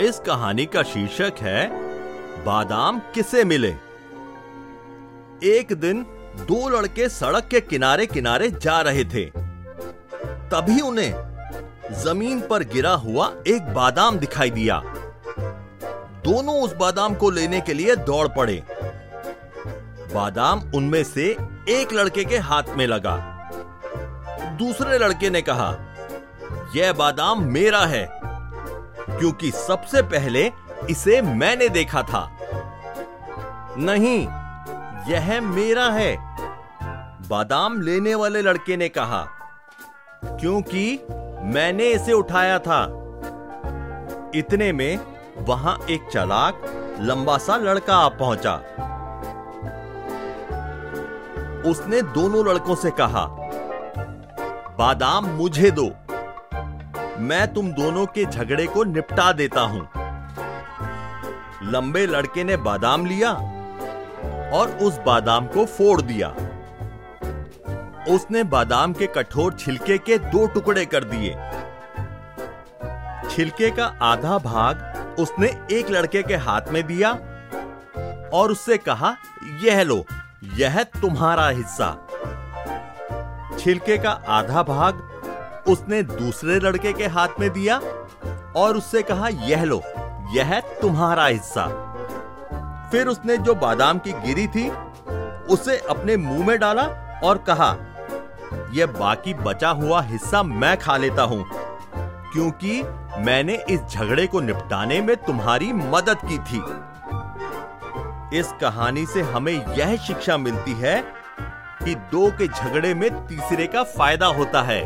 इस कहानी का शीर्षक है, बादाम किसे मिले? एक दिन दो लड़के सड़क के किनारे किनारे जा रहे थे। तभी उन्हें ज़मीन पर गिरा हुआ एक बादाम दिखाई दिया। दोनों उस बादाम को लेने के लिए दौड़ पड़े। बादाम उनमें से एक लड़के के हाथ में लगा। दूसरे लड़के ने कहा, यह बादाम मेरा है। क्योंकि सबसे पहले इसे मैंने देखा था। नहीं, यह मेरा है, बादाम लेने वाले लड़के ने कहा, क्योंकि मैंने इसे उठाया था। इतने में वहाँ एक चलाक लंबा सा लड़का आ पहुँचा। उसने दोनों लड़कों से कहा, बादाम मुझे दो। मैं तुम दोनों के झगड़े को निपटा देता हूँ। लंबे लड़के ने बादाम लिया और उस बादाम को फोड़ दिया। उसने बादाम के कठोर छिलके के दो टुकड़े कर दिए। छिलके का आधा भाग उसने एक लड़के के हाथ में दिया और उससे कहा, यह लो, यह तुम्हारा हिस्सा। छिलके का आधा भाग उसने दूसरे लड़के के हाथ में दिया और उससे कहा, यह लो, यह तुम्हारा हिस्सा। फिर उसने जो बादाम की गिरी थी, उसे अपने मुँह में डाला और कहा, यह बाकी बचा हुआ हिस्सा मैं खा लेता हूँ, क्योंकि मैंने इस झगड़े को निपटाने में तुम्हारी मदद की थी। इस कहानी से हमें यह शिक्षा मिलती है कि दो के झगड़े में तीसरे का फ़ायदा होता है।